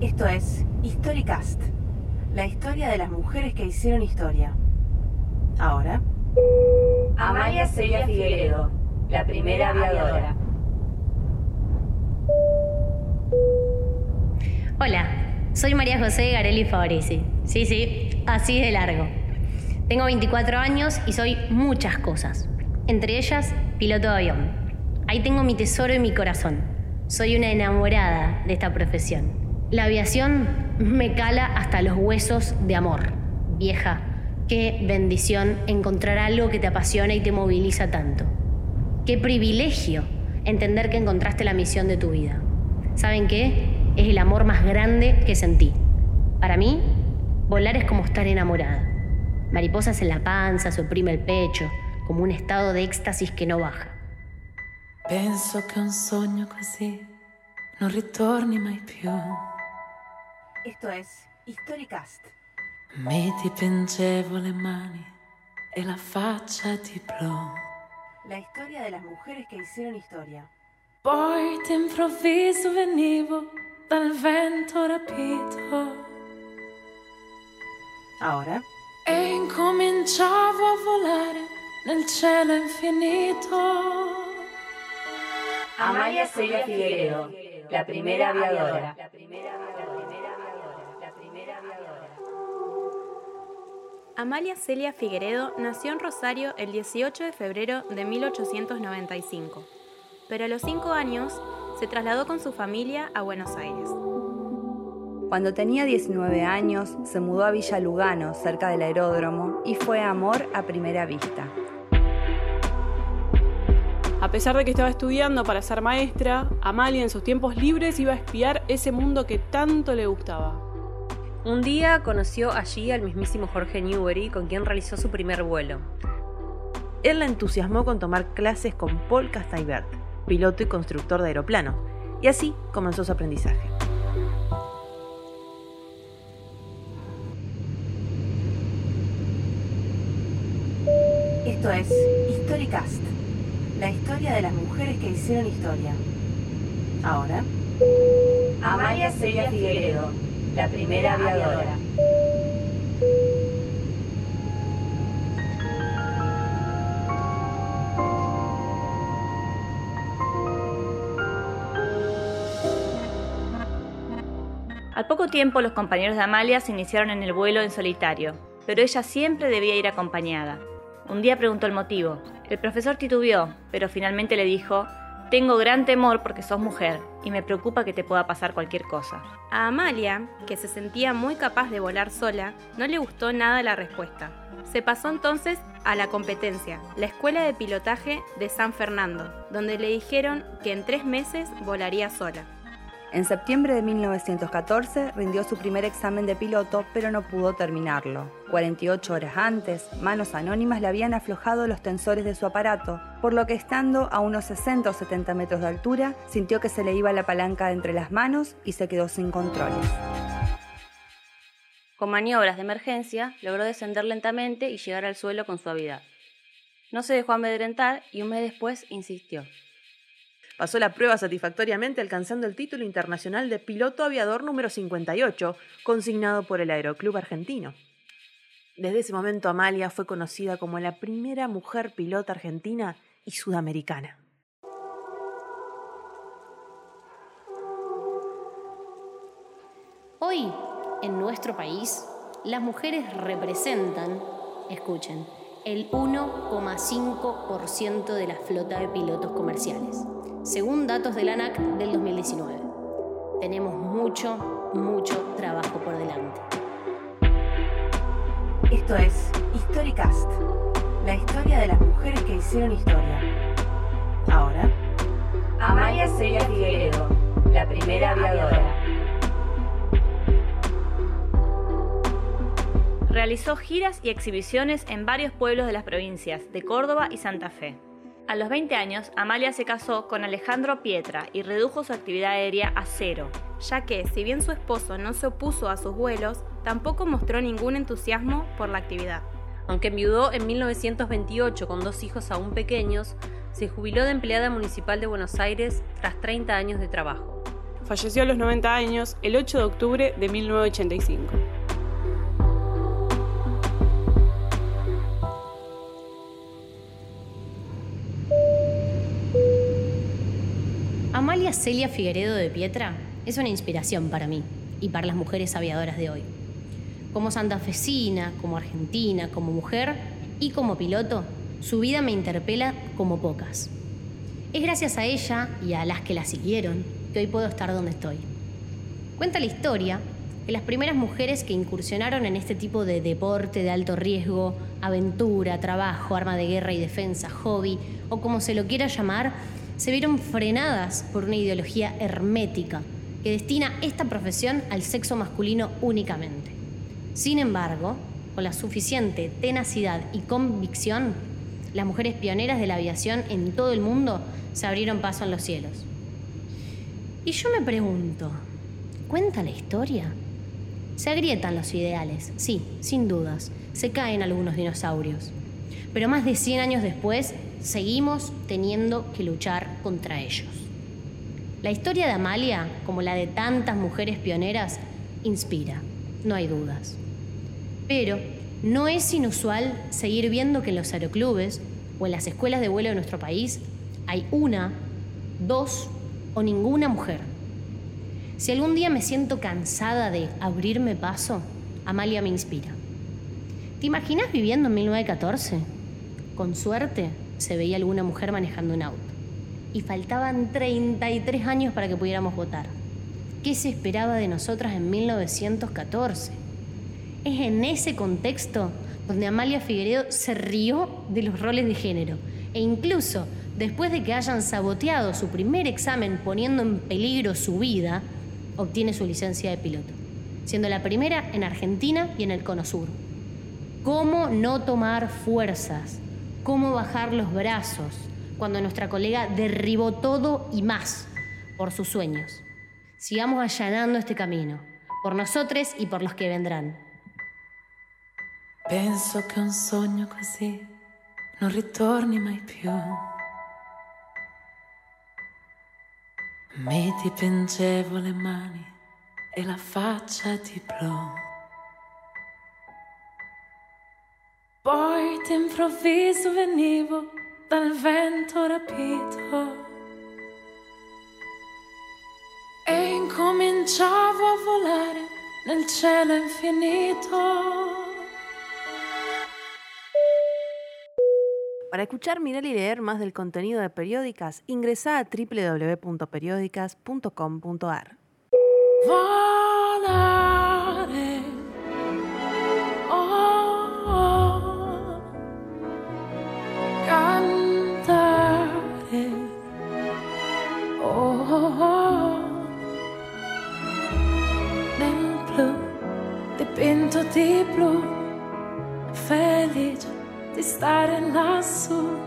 Esto es Historicast, la historia de las mujeres que hicieron historia. Ahora. Amalia Celia Figueredo, la primera aviadora. Hola, soy María José Garelli Favorisi. Sí, sí, así de largo. Tengo 24 años y soy muchas cosas. Entre ellas, piloto de avión. Ahí tengo mi tesoro y mi corazón. Soy una enamorada de esta profesión. La aviación me cala hasta los huesos de amor. Vieja, qué bendición encontrar algo que te apasiona y te moviliza tanto. Qué privilegio entender que encontraste la misión de tu vida. ¿Saben qué? Es el amor más grande que sentí. Para mí, volar es como estar enamorada. Mariposas en la panza, se oprime el pecho, como un estado de éxtasis que no baja. Penso che un sogno così non ritorni mai più. Esto es Historicast. Mi dipingevo le mani e la faccia di blu. La historia de las mujeres que hicieron historia. Poi d'improvviso venivo dal vento rapito Ahora. e incominciavo a volare nel cielo infinito. Amalia Celia Figueredo, la primera aviadora. Amalia Celia Figueredo nació en Rosario el 18 de febrero de 1895, pero a los 5 años se trasladó con su familia a Buenos Aires. Cuando tenía 19 años, se mudó a Villa Lugano, cerca del aeródromo, y fue amor a primera vista. A pesar de que estaba estudiando para ser maestra, Amalia en sus tiempos libres iba a espiar ese mundo que tanto le gustaba. Un día conoció allí al mismísimo Jorge Newbery, con quien realizó su primer vuelo. Él la entusiasmó con tomar clases con Paul Castaibert, piloto y constructor de aeroplano, y así comenzó su aprendizaje. Esto es Historicast, la historia de las mujeres que hicieron historia. Ahora. Amalia Celia Figueredo, la primera aviadora. Al poco tiempo los compañeros de Amalia se iniciaron en el vuelo en solitario, pero ella siempre debía ir acompañada. Un día preguntó el motivo. El profesor titubeó, pero finalmente le dijo, tengo gran temor porque sos mujer y me preocupa que te pueda pasar cualquier cosa. A Amalia, que se sentía muy capaz de volar sola, no le gustó nada la respuesta. Se pasó entonces a la competencia, la Escuela de Pilotaje de San Fernando, donde le dijeron que en tres meses volaría sola. En septiembre de 1914 rindió su primer examen de piloto, pero no pudo terminarlo. 48 horas antes, manos anónimas le habían aflojado los tensores de su aparato, por lo que estando a unos 60 o 70 metros de altura, sintió que se le iba la palanca entre las manos y se quedó sin controles. Con maniobras de emergencia, logró descender lentamente y llegar al suelo con suavidad. No se dejó amedrentar y un mes después insistió. Pasó la prueba satisfactoriamente alcanzando el título internacional de piloto aviador número 58, consignado por el Aeroclub argentino. Desde ese momento Amalia fue conocida como la primera mujer pilota argentina y sudamericana. Hoy, en nuestro país, las mujeres representan, escuchen, el 1,5% de la flota de pilotos comerciales, según datos del ANAC del 2019. Tenemos mucho, mucho trabajo por delante. Esto es Historicast, la historia de las mujeres que hicieron historia. Ahora. Amalia Celia Figueredo, la primera aviadora. Realizó giras y exhibiciones en varios pueblos de las provincias de Córdoba y Santa Fe. A los 20 años, Amalia se casó con Alejandro Pietra y redujo su actividad aérea a cero. ya que, si bien su esposo no se opuso a sus vuelos, tampoco mostró ningún entusiasmo por la actividad. Aunque enviudó en 1928 con dos hijos aún pequeños, se jubiló de empleada municipal de Buenos Aires tras 30 años de trabajo. falleció a los 90 años el 8 de octubre de 1985. Celia Figueredo de Pietra es una inspiración para mí y para las mujeres aviadoras de hoy. Como santafesina, como argentina, como mujer y como piloto, su vida me interpela como pocas. Es gracias a ella y a las que la siguieron que hoy puedo estar donde estoy. Cuenta la historia que las primeras mujeres que incursionaron en este tipo de deporte de alto riesgo, aventura, trabajo, arma de guerra y defensa, hobby o como se lo quiera llamar, se vieron frenadas por una ideología hermética que destina esta profesión al sexo masculino únicamente. Sin embargo, con la suficiente tenacidad y convicción, las mujeres pioneras de la aviación en todo el mundo se abrieron paso en los cielos. Y yo me pregunto, ¿cuenta la historia? Se agrietan los ideales, sí, sin dudas, se caen algunos dinosaurios. Pero más de 100 años después, seguimos teniendo que luchar contra ellos. La historia de Amalia, como la de tantas mujeres pioneras, inspira, no hay dudas. Pero no es inusual seguir viendo que en los aeroclubes o en las escuelas de vuelo de nuestro país hay una, dos o ninguna mujer. Si algún día me siento cansada de abrirme paso, Amalia me inspira. ¿Te imaginas viviendo en 1914? Con suerte se veía alguna mujer manejando un auto. Y faltaban 33 años para que pudiéramos votar. ¿Qué se esperaba de nosotras en 1914? Es en ese contexto donde Amalia Figueredo se rió de los roles de género e incluso después de que hayan saboteado su primer examen poniendo en peligro su vida, obtiene su licencia de piloto, siendo la primera en Argentina y en el Cono Sur. ¿Cómo no tomar fuerzas? ¿Cómo bajar los brazos cuando nuestra colega derribó todo y más por sus sueños? Sigamos allanando este camino, por nosotros y por los que vendrán. Penso che un sogno così non ritorni mai più. Mi dipingevo le mani e la faccia di blu. Poi d'improvviso venivo dal vento rapito e incominciavo a volare nel cielo infinito. Para escuchar, mirar y leer más del contenido de Periódicas, ingresa a www.periódicas.com.ar. di